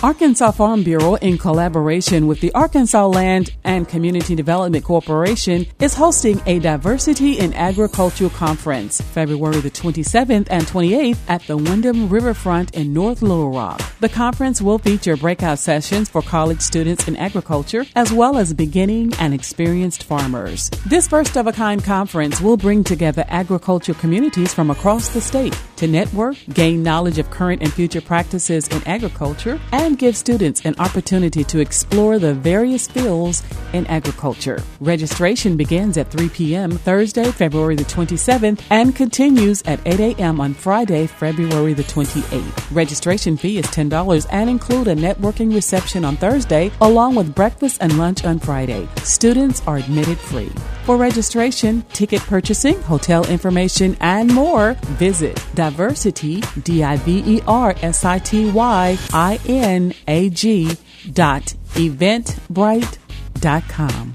Arkansas Farm Bureau, in collaboration with the Arkansas Land and Community Development Corporation, is hosting a Diversity in Agriculture Conference February the 27th and 28th at the Wyndham Riverfront in North Little Rock. The conference will feature breakout sessions for college students in agriculture, as well as beginning and experienced farmers. This first of a kind conference will bring together agriculture communities from across the state to network, gain knowledge of current and future practices in agriculture, and give students an opportunity to explore the various fields in agriculture. Registration begins at 3 p.m. Thursday, February the 27th, and continues at 8 a.m. on Friday, February the 28th. Registration fee is $10 and include a networking reception on Thursday, along with breakfast and lunch on Friday. Students are admitted free. For registration, ticket purchasing, hotel information, and more, visit Diversity, D I V E R S I T Y I N A G dot eventbrite dot com.